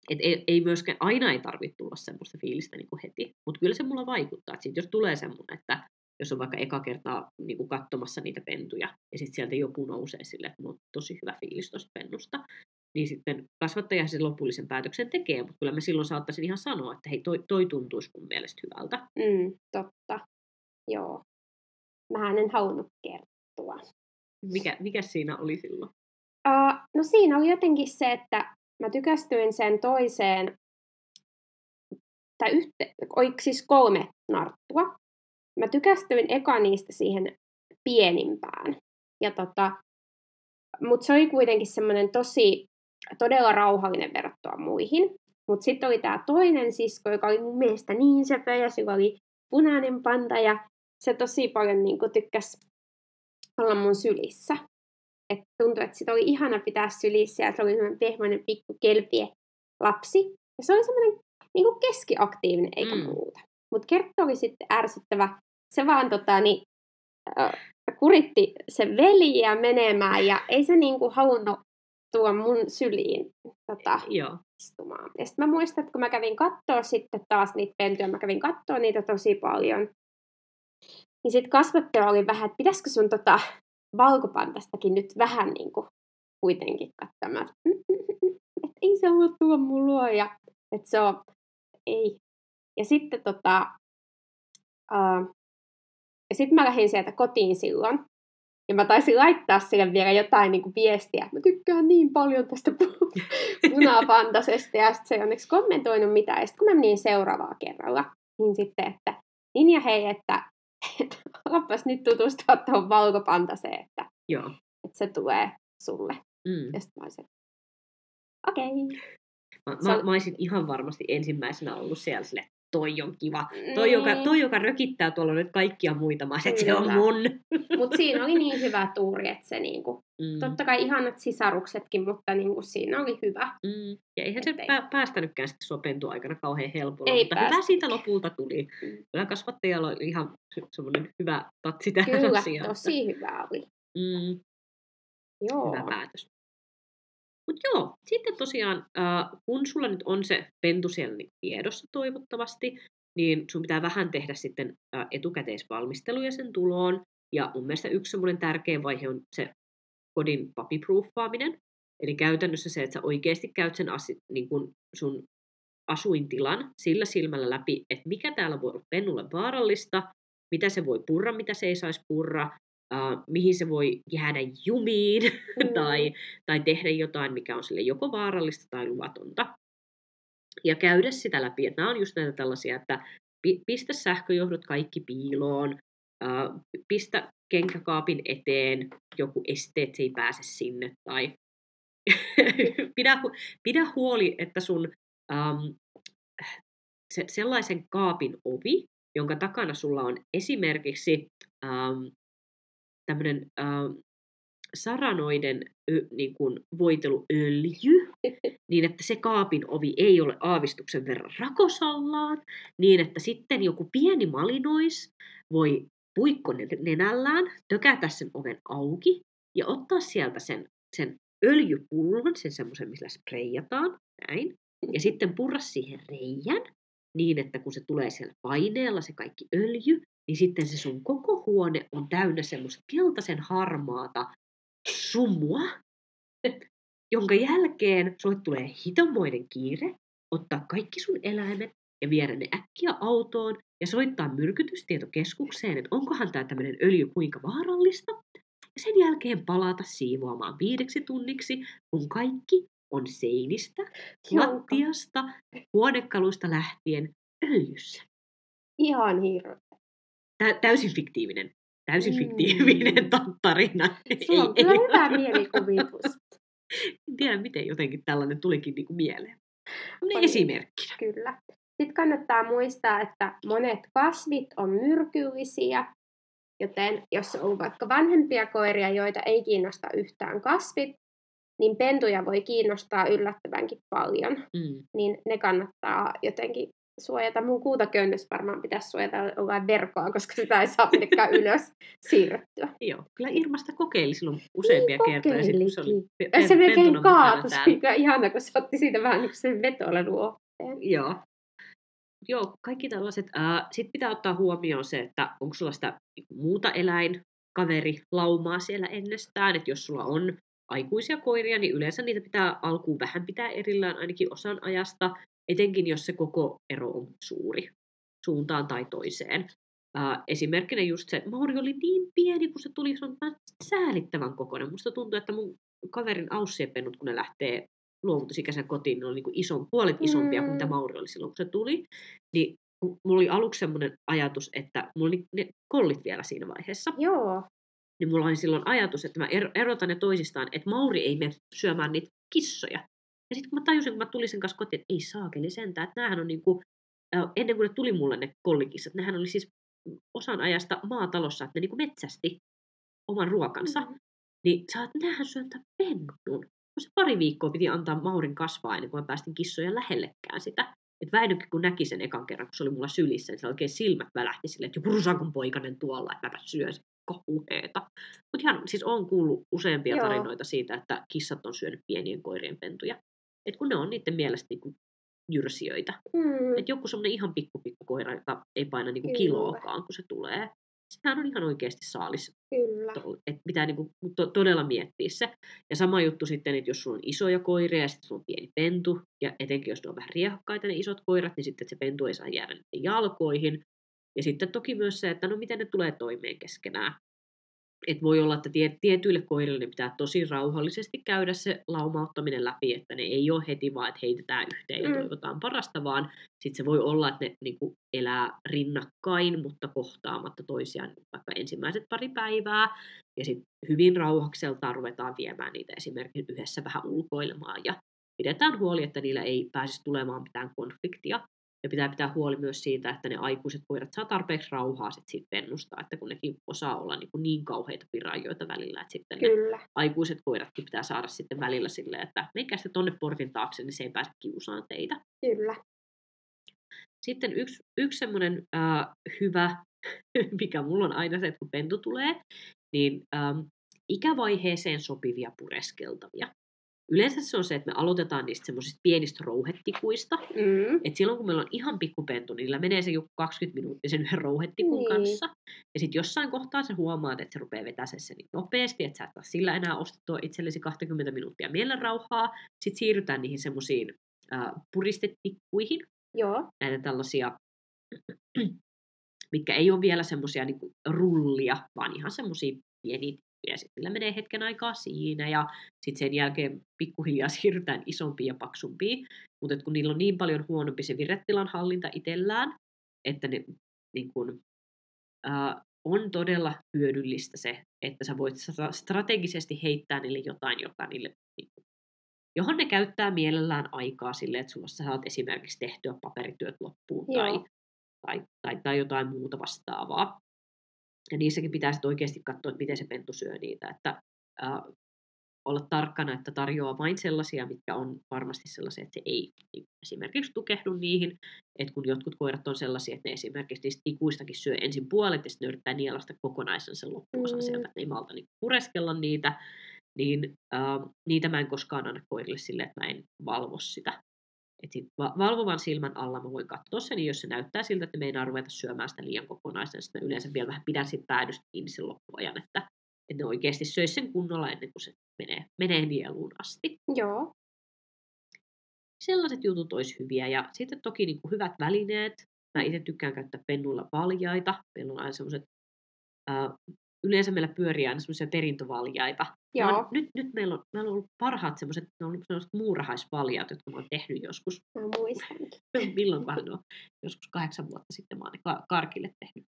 et ei, ei myöskään, aina ei tarvitse tulla semmoista fiilistä niin kuin heti, mutta kyllä se mulla vaikuttaa. Että sit jos tulee semmoinen, että jos on vaikka eka kertaa niin kuin katsomassa niitä pentuja, ja sitten sieltä joku nousee sille, että on tosi hyvä fiilis tuosta pennusta, niin sitten kasvattaja sen lopullisen päätöksen tekee, mutta kyllä mä silloin saattaisin ihan sanoa, että hei, toi, toi tuntuisi mun mielestä hyvältä. Mm, totta, joo. Mä en halunnut kertoa. Mikä, mikä siinä oli silloin? Uh, no siinä oli jotenkin se, että mä tykästyin sen toiseen, tai yhte, siis kolme narttua. Mä tykästyin eka niistä siihen pienimpään. Ja tota, mutta se oli kuitenkin semmoinen tosi, todella rauhallinen verrattuna muihin. Mutta sitten oli tämä toinen sisko, joka oli mun mielestä niin sepä, ja sillä oli punainen panta, ja se tosi paljon niin tykkäsi olla mun sylissä että tuntui, että sitä oli ihana pitää sylissä ja se oli semmoinen pehmoinen pikku kelpie lapsi. Ja se oli semmoinen niin keskiaktiivinen eikä mm. muuta. Mutta Kerttu oli sitten ärsyttävä. Se vaan tota, niin, äh, kuritti sen veliä menemään ja ei se niin halunnut tuo mun syliin tota, Joo. istumaan. Ja sitten mä muistan, että kun mä kävin katsoa sitten taas niitä pentyjä, mä kävin katsoa niitä tosi paljon, niin sitten kasvattaja oli vähän, että pitäisikö sun tota, valkopantastakin nyt vähän niin kuin kuitenkin katsomaan, että ei se ole tuo mun luo ja että se on, ei. Ja sitten tota, uh, ja sitten mä lähdin sieltä kotiin silloin, ja mä taisin laittaa sille vielä jotain niin kuin viestiä, mä tykkään niin paljon tästä punapantasesta, ja sitten se ei onneksi kommentoinut mitään. Ja sitten kun mä menin seuraavaa kerralla, niin sitten, että niin ja hei, että että alapas nyt tutustua tuohon valkopantaseen, että, Joo. että se tulee sulle. Mm. Ja sitten mä olisin, okei. Okay. Mä, mä, mä olisin ihan varmasti ensimmäisenä ollut siellä sille, toi on kiva. Toi, niin. joka, toi joka rökittää tuolla nyt kaikkia muita, mä että se on mun. Mutta siinä oli niin hyvä tuuri, että se niinku, mm. totta kai ihanat sisaruksetkin, mutta niinku siinä oli hyvä. Mm. Ja eihän Ettei. se pää, päästänytkään sitten sopentua aikana kauhean helpolla, Ei mutta päästä. hyvä siitä lopulta tuli. Mm. Kyllä kasvattajalla oli ihan semmoinen hyvä tatsi tähän Kyllä, asiaan. tosi hyvä oli. Mm. Joo. Hyvä päätös. Mutta joo, sitten tosiaan, kun sulla nyt on se pentu siellä niin tiedossa toivottavasti, niin sun pitää vähän tehdä sitten etukäteisvalmisteluja sen tuloon. Ja mun mielestä yksi semmoinen tärkeä vaihe on se kodin papiproofaaminen. Eli käytännössä se, että sä oikeasti käyt sen asi, niin kun sun asuintilan sillä silmällä läpi, että mikä täällä voi olla pennulle vaarallista, mitä se voi purra, mitä se ei saisi purra, uh, mihin se voi jäädä jumiin mm. tai, tai tehdä jotain, mikä on sille joko vaarallista tai luvatonta. Ja käydä sitä läpi, että nämä on just näitä tällaisia, että pistä sähköjohdot kaikki piiloon, uh, pistä kenkäkaapin eteen joku este, että se ei pääse sinne, tai pidä, pidä huoli, että sun um, se, sellaisen kaapin ovi, jonka takana sulla on esimerkiksi um, tämmöinen äh, saranoiden ö, niin kuin voiteluöljy, niin että se kaapin ovi ei ole aavistuksen verran rakosallaan, niin että sitten joku pieni malinois voi puikko nenällään, tökätä sen oven auki ja ottaa sieltä sen, sen öljypullon, sen semmoisen, millä spreijataan, näin, ja sitten purra siihen reijän, niin että kun se tulee siellä paineella se kaikki öljy, niin sitten se sun koko huone on täynnä semmoista keltaisen harmaata sumua, jonka jälkeen sulle tulee hitomoinen kiire ottaa kaikki sun eläimet ja viedä ne äkkiä autoon ja soittaa myrkytystietokeskukseen, että onkohan tämä tämmöinen öljy kuinka vaarallista. Ja sen jälkeen palata siivoamaan viideksi tunniksi, kun kaikki on seinistä, lattiasta, huonekaluista lähtien öljyssä. Ihan hirveä. Tä- täysin fiktiivinen. Täysin fiktiivinen Mm. tarina. Sulla on Ei- kyllä ei- hyvä mielikuvitus. En tiedä, miten jotenkin tällainen tulikin niinku mieleen. Tämmönen Oli. esimerkkinä. Kyllä. Sitten kannattaa muistaa, että monet kasvit on myrkyllisiä, joten jos on vaikka vanhempia koiria, joita ei kiinnosta yhtään kasvit, niin pentuja voi kiinnostaa yllättävänkin paljon, Mm. niin ne kannattaa jotenkin suojata. Mun kuutakönnys varmaan pitäisi suojata jollain verkoa, koska sitä ei saa mitenkään ylös siirrettyä. Joo, kyllä Irmasta kokeili silloin useampia Niin kertoja. sit, kun se oli pe- Ja se melkein kaatui. Oli kyllä ihana, kun se otti siitä vähän niin sen vetoilun Joo. Joo, kaikki tällaiset. Sitten pitää ottaa huomioon se, että onko sulla sitä muuta eläinkaveri laumaa siellä ennestään. Että jos sulla on aikuisia koiria, niin yleensä niitä pitää alkuun vähän pitää erillään ainakin osan ajasta, etenkin jos se koko ero on suuri suuntaan tai toiseen. Ää, esimerkkinä just se, että Mauri oli niin pieni, kun se tuli, se on säälittävän kokoinen. Musta tuntuu, että mun kaverin aussiepennut, kun ne lähtee luovutusikäisen kotiin, ne oli niin kuin ison, puolet isompia kuin mitä Mm. Mauri oli silloin, kun se tuli. Niin mulla oli aluksi semmoinen ajatus, että mulla oli ne kollit vielä siinä vaiheessa, Joo. niin mulla oli silloin ajatus, että mä ero- erotan ne toisistaan, että Mauri ei mene syömään niitä kissoja. Ja sitten kun mä tajusin, kun mä tulin sen kanssa kotiin, että ei saakeli sentään, että näähän on niinku, äh, ennen kuin ne tuli mulle ne kollikissat, nehän oli siis osan ajasta maatalossa, että ne niinku metsästi oman ruokansa. Mm. Niin sä oot, näähän syöntä pennun. Kun se pari viikkoa piti antaa Maurin kasvaa ennen kuin mä päästin kissoja lähellekään sitä. Et Väinökin kun näki sen ekan kerran, kun se oli mulla sylissä, niin se oikein silmät välähti silleen, että joku rusakon poikainen tuolla, että mäpä syön sen kauheeta. Mutta ihan, siis on kuullut useampia Joo. tarinoita siitä, että kissat on syönyt pienien koirien pentuja. Et kun ne on niiden mielestä niinku jyrsijöitä. Mm. Et joku semmoinen ihan pikku pikku koira, joka ei paina niinku kiloakaan, kun se tulee. Sehän on ihan oikeasti saalis Kyllä. että pitää niinku to- todella miettiä se. Ja sama juttu sitten, että jos sulla on isoja koiria ja sitten sulla on pieni pentu, ja etenkin jos ne on vähän riehakkaita ne isot koirat, niin sitten se pentu ei saa jäädä niiden jalkoihin. Ja sitten toki myös se, että no miten ne tulee toimeen keskenään. Et voi olla, että tie, tietyille koirille ne pitää tosi rauhallisesti käydä se laumauttaminen läpi, että ne ei ole heti vaan, että heitetään yhteen ja Mm. toivotaan parasta, vaan sitten se voi olla, että ne niin kuin, elää rinnakkain, mutta kohtaamatta toisiaan vaikka ensimmäiset pari päivää. Ja sitten hyvin rauhakseltaan ruvetaan viemään niitä esimerkiksi yhdessä vähän ulkoilemaan ja pidetään huoli, että niillä ei pääsisi tulemaan mitään konfliktia. Ja pitää pitää huoli myös siitä, että ne aikuiset koirat saa tarpeeksi rauhaa sit siitä pennusta, että kun nekin osaa olla niin, kuin niin kauheita piranjoita välillä, että sitten ne Kyllä. aikuiset koiratkin pitää saada sitten välillä silleen, että menkää sitten tonne portin taakse, niin se ei pääse kiusaan teitä. Kyllä. Sitten yksi, yksi semmoinen äh, hyvä, mikä mulla on aina se, että kun pentu tulee, niin ähm, ikävaiheeseen sopivia pureskeltavia. Yleensä se on se, että me aloitetaan niistä semmoisista pienistä rouhetikuista. Mm. Et silloin kun meillä on ihan pikkupentu, niin niillä menee se joku 20 minuuttia sen yhden rouhettikun Niin. kanssa. Ja sitten jossain kohtaa sä huomaat, että se rupeaa vetämään se niin nopeasti, että sä et saa sillä enää ostettua itsellesi 20 minuuttia mielenrauhaa. Sitten siirrytään niihin semmoisiin äh, puristetikkuihin, Joo. näitä tällaisia, mitkä ei ole vielä semmoisia niin rullia, vaan ihan semmoisia pieniä ja sitten sillä menee hetken aikaa siinä ja sitten sen jälkeen pikkuhiljaa siirrytään isompiin ja paksumpiin. Mutta kun niillä on niin paljon huonompi se viretilan hallinta itsellään, että ne niin kun, ää, on todella hyödyllistä se, että sä voit stra- strategisesti heittää niille jotain, joka niille, niin kun, johon ne käyttää mielellään aikaa sille, että sulla sä saat esimerkiksi tehtyä paperityöt loppuun tai, tai, tai, tai jotain muuta vastaavaa. Ja niissäkin pitää sitten oikeasti katsoa, että miten se pentu syö niitä. Että äh, olla tarkkana, että tarjoaa vain sellaisia, mitkä on varmasti sellaisia, että se ei esimerkiksi tukehdu niihin. Että kun jotkut koirat on sellaisia, että ne esimerkiksi niistä ikuistakin syö ensin puolet ja sitten yrittää nielasta kokonaisen sen loppuosan mm. sieltä, että ne ei malta niin pureskella niitä, niin äh, niitä mä en koskaan anna koirille silleen, että mä en valvo sitä. Et sit valvovan silmän alla mä voin katsoa sen, niin jos se näyttää siltä, että me ei ruveta syömään sitä liian kokonaisen, niin sitten yleensä vielä vähän pidän siitä päädystä kiinni sen loppuajan, että, että ne oikeasti söisi sen kunnolla ennen kuin se menee, menee nieluun asti. Joo. Sellaiset jutut olisi hyviä. Ja sitten toki niin kuin hyvät välineet. Mä itse tykkään käyttää pennuilla valjaita. Meillä on aina semmoiset, äh, yleensä meillä pyörii aina semmoisia perintövaljaita. Joo. On, nyt, nyt meillä on, meillä on ollut parhaat semmoiset, ne on semmoiset muurahaisvaljat, jotka mä oon tehnyt joskus. Mä muistan. Milloin vähän no, joskus kahdeksan vuotta sitten mä oon karkille tehnyt.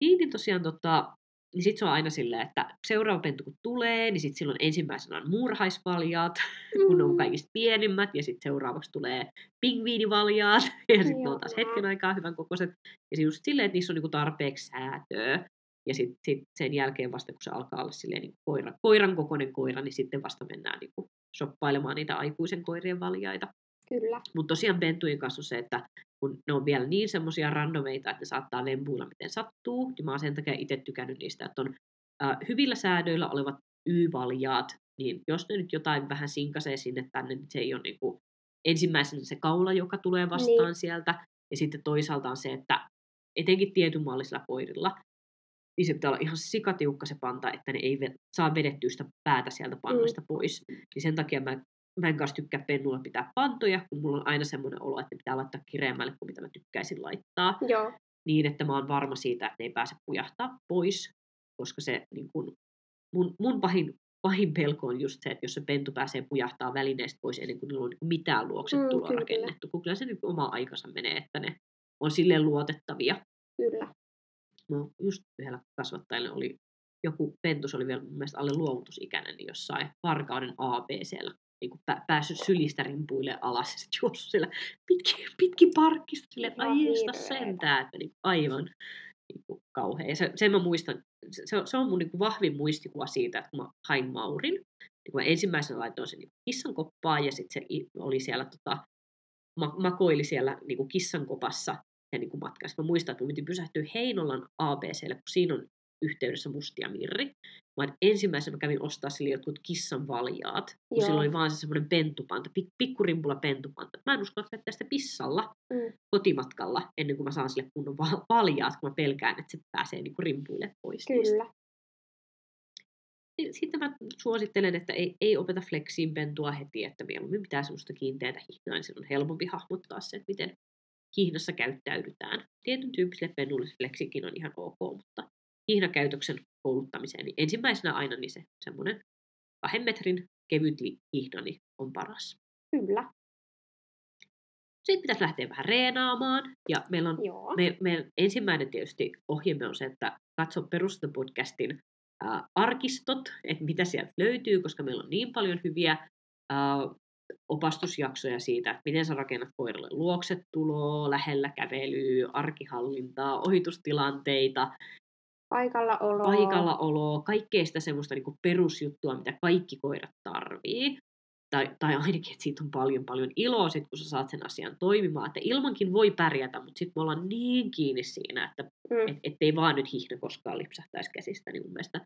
Niin, niin tosiaan tota, niin sitten se on aina silleen, että seuraava pentu kun tulee, niin sitten silloin ensimmäisenä on muurahaispaljaat, mm. kun ne on kaikista pienimmät, ja sitten seuraavaksi tulee pingviinivaljaat, ja sitten ne on taas hetken aikaa hyvän kokoiset. Ja just silleen, että niissä on niinku tarpeeksi säätöä. Ja sitten sit sen jälkeen vasta, kun se alkaa olla silleen niin koira, koiran kokoinen koira, niin sitten vasta mennään niin kuin shoppailemaan niitä aikuisen koirien valjaita. Kyllä. Mutta tosiaan pentujen kanssa on se, että kun ne on vielä niin semmoisia randomeita, että ne saattaa lempuilla miten sattuu, niin mä oon sen takia itse tykännyt niistä, että on äh, hyvillä säädöillä olevat Y-valjaat, niin jos ne nyt jotain vähän sinkasee sinne tänne, niin se ei ole niin kuin ensimmäisenä se kaula, joka tulee vastaan niin. sieltä, ja sitten toisaalta on se, että etenkin tietynmallisilla koirilla, niin se pitää olla ihan sikatiukka se panta, että ne ei saa vedettyä sitä päätä sieltä pannoista mm. pois. Niin sen takia mä mä en kanssa tykkää pennulla pitää pantoja, kun mulla on aina semmoinen olo, että ne pitää laittaa kireemmälle kuin mitä mä tykkäisin laittaa. Joo. Niin, että mä oon varma siitä, että ne ei pääse pujahtaa pois, koska se niin kun, mun, mun pahin, pahin pelko on just se, että jos se pentu pääsee pujahtaa välineestä pois ennen kuin niillä on niin mitään luoksettua mm, rakennettu, kun kyllä se niin oma aikansa menee, että ne on silleen luotettavia. Kyllä. No, just yhdellä kasvattajalla oli joku pentus, oli vielä mun mielestä alle luovutusikäinen, niin jossain varkauden ABCllä niin kuin pä- päässyt sylistä rimpuille alas ja sitten juossut siellä pitkin, pitkin parkkista sille, että ai jeesta sentään, että niin aivan niin kuin kauhea. Ja se, sen mä muistan, se, se on mun niin kuin vahvin muistikuva siitä, että kun mä hain Maurin, niin kun mä ensimmäisenä laitoin sen niin kissan koppaan ja sitten se oli siellä, tota, ma- makoili siellä niin kuin kissan kopassa ja niin kuin matkassa. Mä muistan, että mä piti pysähtyä Heinolan ABClle, kun siinä on yhteydessä mustia mirri, vaan ensimmäisenä mä kävin ostaa sille jotkut kissan valjaat, kun Joo. sillä oli vaan se semmoinen pentupanta, pik, pikkurimpulla pentupanta. Mä en uskalla käyttää sitä pissalla mm. kotimatkalla ennen kuin mä saan sille kunnon valjaat, kun mä pelkään, että se pääsee niinku rimpuille pois. Kyllä. Niistä. Sitten mä suosittelen, että ei, ei opeta fleksiin pentua heti, että mieluummin pitää semmoista kiinteätä hihnaa, niin on helpompi hahmottaa se, että miten hihnassa käyttäydytään. Tietyn tyyppiselle fleksikin on ihan ok, mutta hihnakäytöksen kouluttamiseen, niin ensimmäisenä aina niin se semmoinen kahden metrin kevyt hihnani on paras. Kyllä. Sitten pitäisi lähteä vähän reenaamaan. Ja meillä on, me, me, ensimmäinen tietysti ohjeemme on se, että katso perustapodcastin arkistot, että mitä sieltä löytyy, koska meillä on niin paljon hyviä ää, opastusjaksoja siitä, että miten sä rakennat koiralle luoksetuloa, lähellä kävelyä, arkihallintaa, ohitustilanteita, Paikallaoloa. Paikallaoloa, kaikkea sitä semmoista niin perusjuttua, mitä kaikki koirat tarvii. Tai, tai ainakin, että siitä on paljon paljon iloa, sit, kun sä saat sen asian toimimaan. Että ilmankin voi pärjätä, mutta sitten me ollaan niin kiinni siinä, että mm. et, ettei vaan nyt hihna koskaan lipsähtäisi käsistä. Niin mun mielestä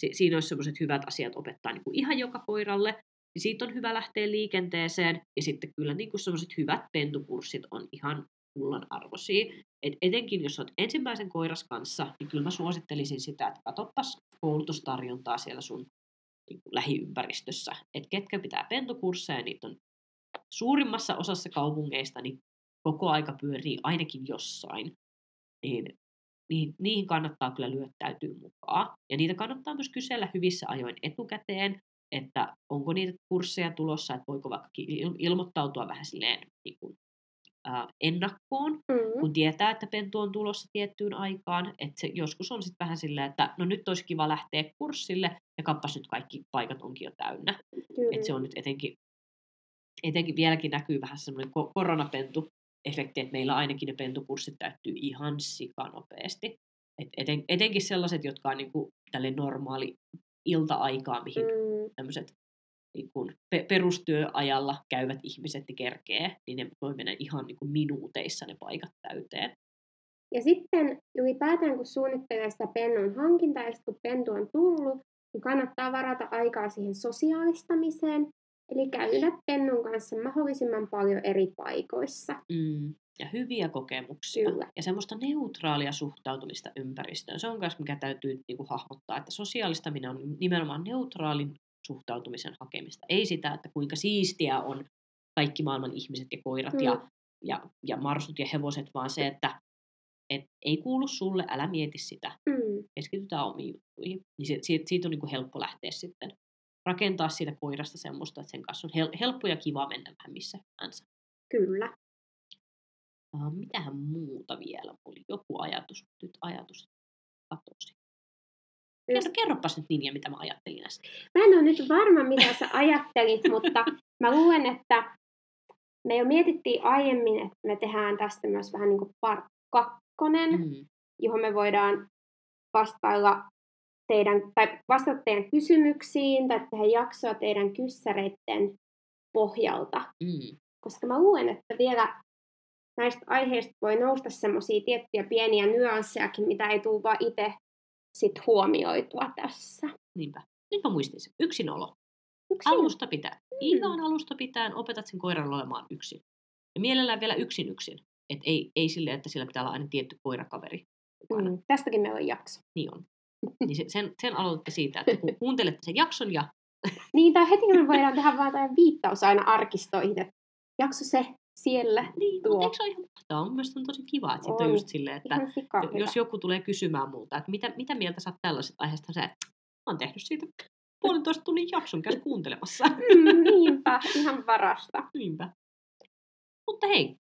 si, siinä olisi semmoiset hyvät asiat opettaa niin kuin ihan joka koiralle. Niin siitä on hyvä lähteä liikenteeseen. Ja sitten kyllä niin semmoiset hyvät pentukurssit on ihan kullan arvoisia. Et etenkin jos olet ensimmäisen koiras kanssa, niin kyllä mä suosittelisin sitä, että katsopas koulutustarjontaa siellä sun niin kuin lähiympäristössä. Että ketkä pitää pentukursseja, niitä on suurimmassa osassa kaupungeista, niin koko aika pyörii ainakin jossain. Niin, niin niihin kannattaa kyllä lyöttäytyä mukaan. Ja niitä kannattaa myös kysellä hyvissä ajoin etukäteen, että onko niitä kursseja tulossa, että voiko vaikka ilmoittautua vähän silleen niin kuin äh, ennakkoon, mm. kun tietää, että pentu on tulossa tiettyyn aikaan. Että se joskus on sitten vähän silleen, että no nyt olisi kiva lähteä kurssille, ja kappas nyt kaikki paikat onkin jo täynnä. Että se on nyt etenkin, etenkin vieläkin näkyy vähän semmoinen koronapentu efekti, että meillä ainakin ne pentukurssit täyttyy ihan sikanopeasti. Et eten, etenkin sellaiset, jotka on niinku tälle normaali ilta-aikaa, mihin Mm, tämmöiset niin pe- perustyöajalla käyvät ihmiset niin kerkee, niin ne voi mennä ihan niin kuin minuuteissa ne paikat täyteen. Ja sitten ylipäätään, kun suunnittelee sitä pennun hankintaa ja kun pentu on tullut, niin kannattaa varata aikaa siihen sosiaalistamiseen. Eli käydä pennun kanssa mahdollisimman paljon eri paikoissa. Mm. Ja hyviä kokemuksia. Kyllä. Ja semmoista neutraalia suhtautumista ympäristöön. Se on myös, mikä täytyy niin kuin, hahmottaa, että sosiaalistaminen on nimenomaan neutraalin suhtautumisen hakemista. Ei sitä, että kuinka siistiä on kaikki maailman ihmiset ja koirat Mm. ja, ja, ja marsut ja hevoset, vaan se, että et ei kuulu sulle, älä mieti sitä. Mm, keskitytään omiin juttuihin. Niin se, siitä, siitä on niin kuin helppo lähteä sitten rakentaa siitä koirasta semmoista, että sen kanssa on hel, helppo ja kiva mennä vähän missä hyvänsä. kyllä. Uh, mitähän muuta vielä? Oli joku ajatus, nyt ajatus katosi. Kerro, kerropas nyt Ninja, mitä mä ajattelin äsken. Mä en ole nyt varma, mitä sä ajattelit, mutta mä luulen, että me jo mietittiin aiemmin, että me tehdään tästä myös vähän niin kuin part kakkonen, Mm. johon me voidaan vastailla teidän, tai vastata teidän kysymyksiin tai tehdä jaksoa teidän kyssäreiden pohjalta. Mm. Koska mä luulen, että vielä näistä aiheista voi nousta semmoisia tiettyjä pieniä nyanssejakin, mitä ei tule vaan itse sit huomioitua tässä. Niinpä. Nyt mä muistin sen. Yksinolo. Yksin. Alusta pitää. Ihan alusta pitää opetat sen koiran olemaan yksin. Ja mielellään vielä yksin yksin. Et ei, ei silleen, että sillä pitää olla aina tietty koirakaveri. mukana. Mm, tästäkin meillä on jakso. Niin on. Niin se, sen, sen aloitatte siitä, että kun kuuntelette sen jakson ja Niin, tai heti me voidaan tehdä vaan tämä viittaus aina arkistoihin, että jakso se siellä. Niin, Tuo. mutta eikö se ole ihan mahtavaa? Mun mielestä on tosi kiva, että sitten on just silleen, että jos joku tulee kysymään multa, että mitä, mitä mieltä sä oot tällaisesta aiheesta, sä, että mä oon tehnyt siitä puolentoista tunnin jakson, käy kuuntelemassa. Mm, niinpä, ihan parasta. Niinpä. Mutta hei,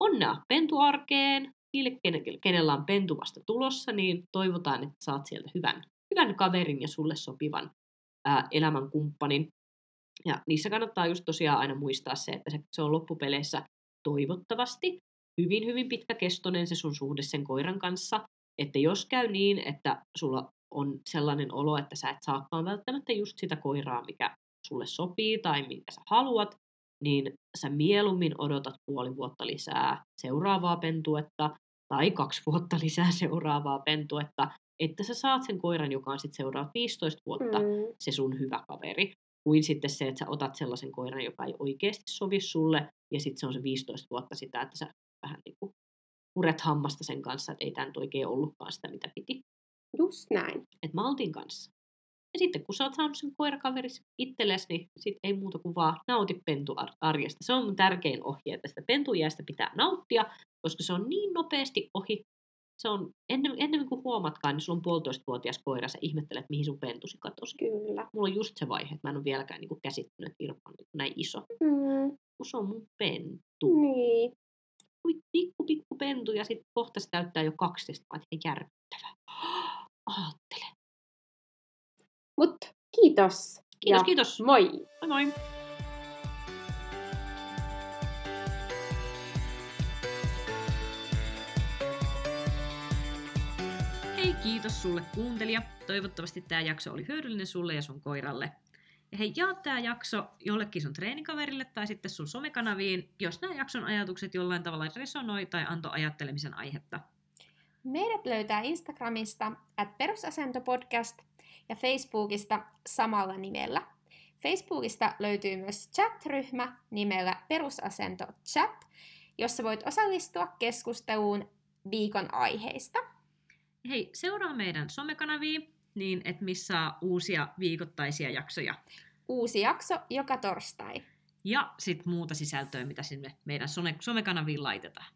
onnea pentuarkeen. Niille, ken- kenellä on pentu vasta tulossa, niin toivotaan, että saat sieltä hyvän, hyvän kaverin ja sulle sopivan ää, elämänkumppanin. Ja niissä kannattaa just tosiaan aina muistaa se, että se, se on loppupeleissä toivottavasti hyvin, hyvin pitkäkestoinen se sun suhde sen koiran kanssa. Että jos käy niin, että sulla on sellainen olo, että sä et saakaan välttämättä just sitä koiraa, mikä sulle sopii tai minkä sä haluat, niin sä mieluummin odotat puoli vuotta lisää seuraavaa pentuetta tai kaksi vuotta lisää seuraavaa pentuetta, että sä saat sen koiran, joka on sitten seuraavat 15 vuotta Mm, se sun hyvä kaveri, kuin sitten se, että sä otat sellaisen koiran, joka ei oikeasti sovi sulle, ja sitten se on se 15 vuotta sitä, että sä vähän niin kuin puret hammasta sen kanssa, että ei tämä nyt oikein ollutkaan sitä, mitä piti. just näin. Että maltin kanssa. Ja sitten kun sä oot saanut sen koirakaverisi itsellesi, niin sit ei muuta kuin vaan nauti pentuarjesta. Se on mun tärkein ohje, että sitä pentuiästä pitää nauttia, koska se on niin nopeasti ohi. Se on, ennen, ennen kuin huomatkaan, niin sulla on puolitoistavuotias koira, sä ihmettelet, mihin sun pentusi katosi. Kyllä. Mulla on just se vaihe, että mä en ole vieläkään niin käsittänyt, että Irma on niin näin iso. Mm, Kun se on mun pentu. niin. Ui, Pikku, pikku pentu ja sitten kohta se täyttää jo 12. Mä järkyttävää. Aattele. Mut kiitos. Kiitos, ja kiitos. Moi. Moi moi. Kiitos sulle kuuntelija. Toivottavasti tämä jakso oli hyödyllinen sulle ja sun koiralle. Ja hei, jaa tämä jakso jollekin sun treenikaverille tai sitten sun somekanaviin, jos nämä jakson ajatukset jollain tavalla resonoi tai antoi ajattelemisen aihetta. Meidät löytää Instagramista at perusasentopodcast ja Facebookista samalla nimellä. Facebookista löytyy myös chat-ryhmä nimellä Perusasento Chat, jossa voit osallistua keskusteluun viikon aiheista. Hei, seuraa meidän somekanavia, niin et missaa uusia viikoittaisia jaksoja. Uusi jakso joka torstai. Ja sitten muuta sisältöä, mitä sinne meidän some- somekanaviin laitetaan.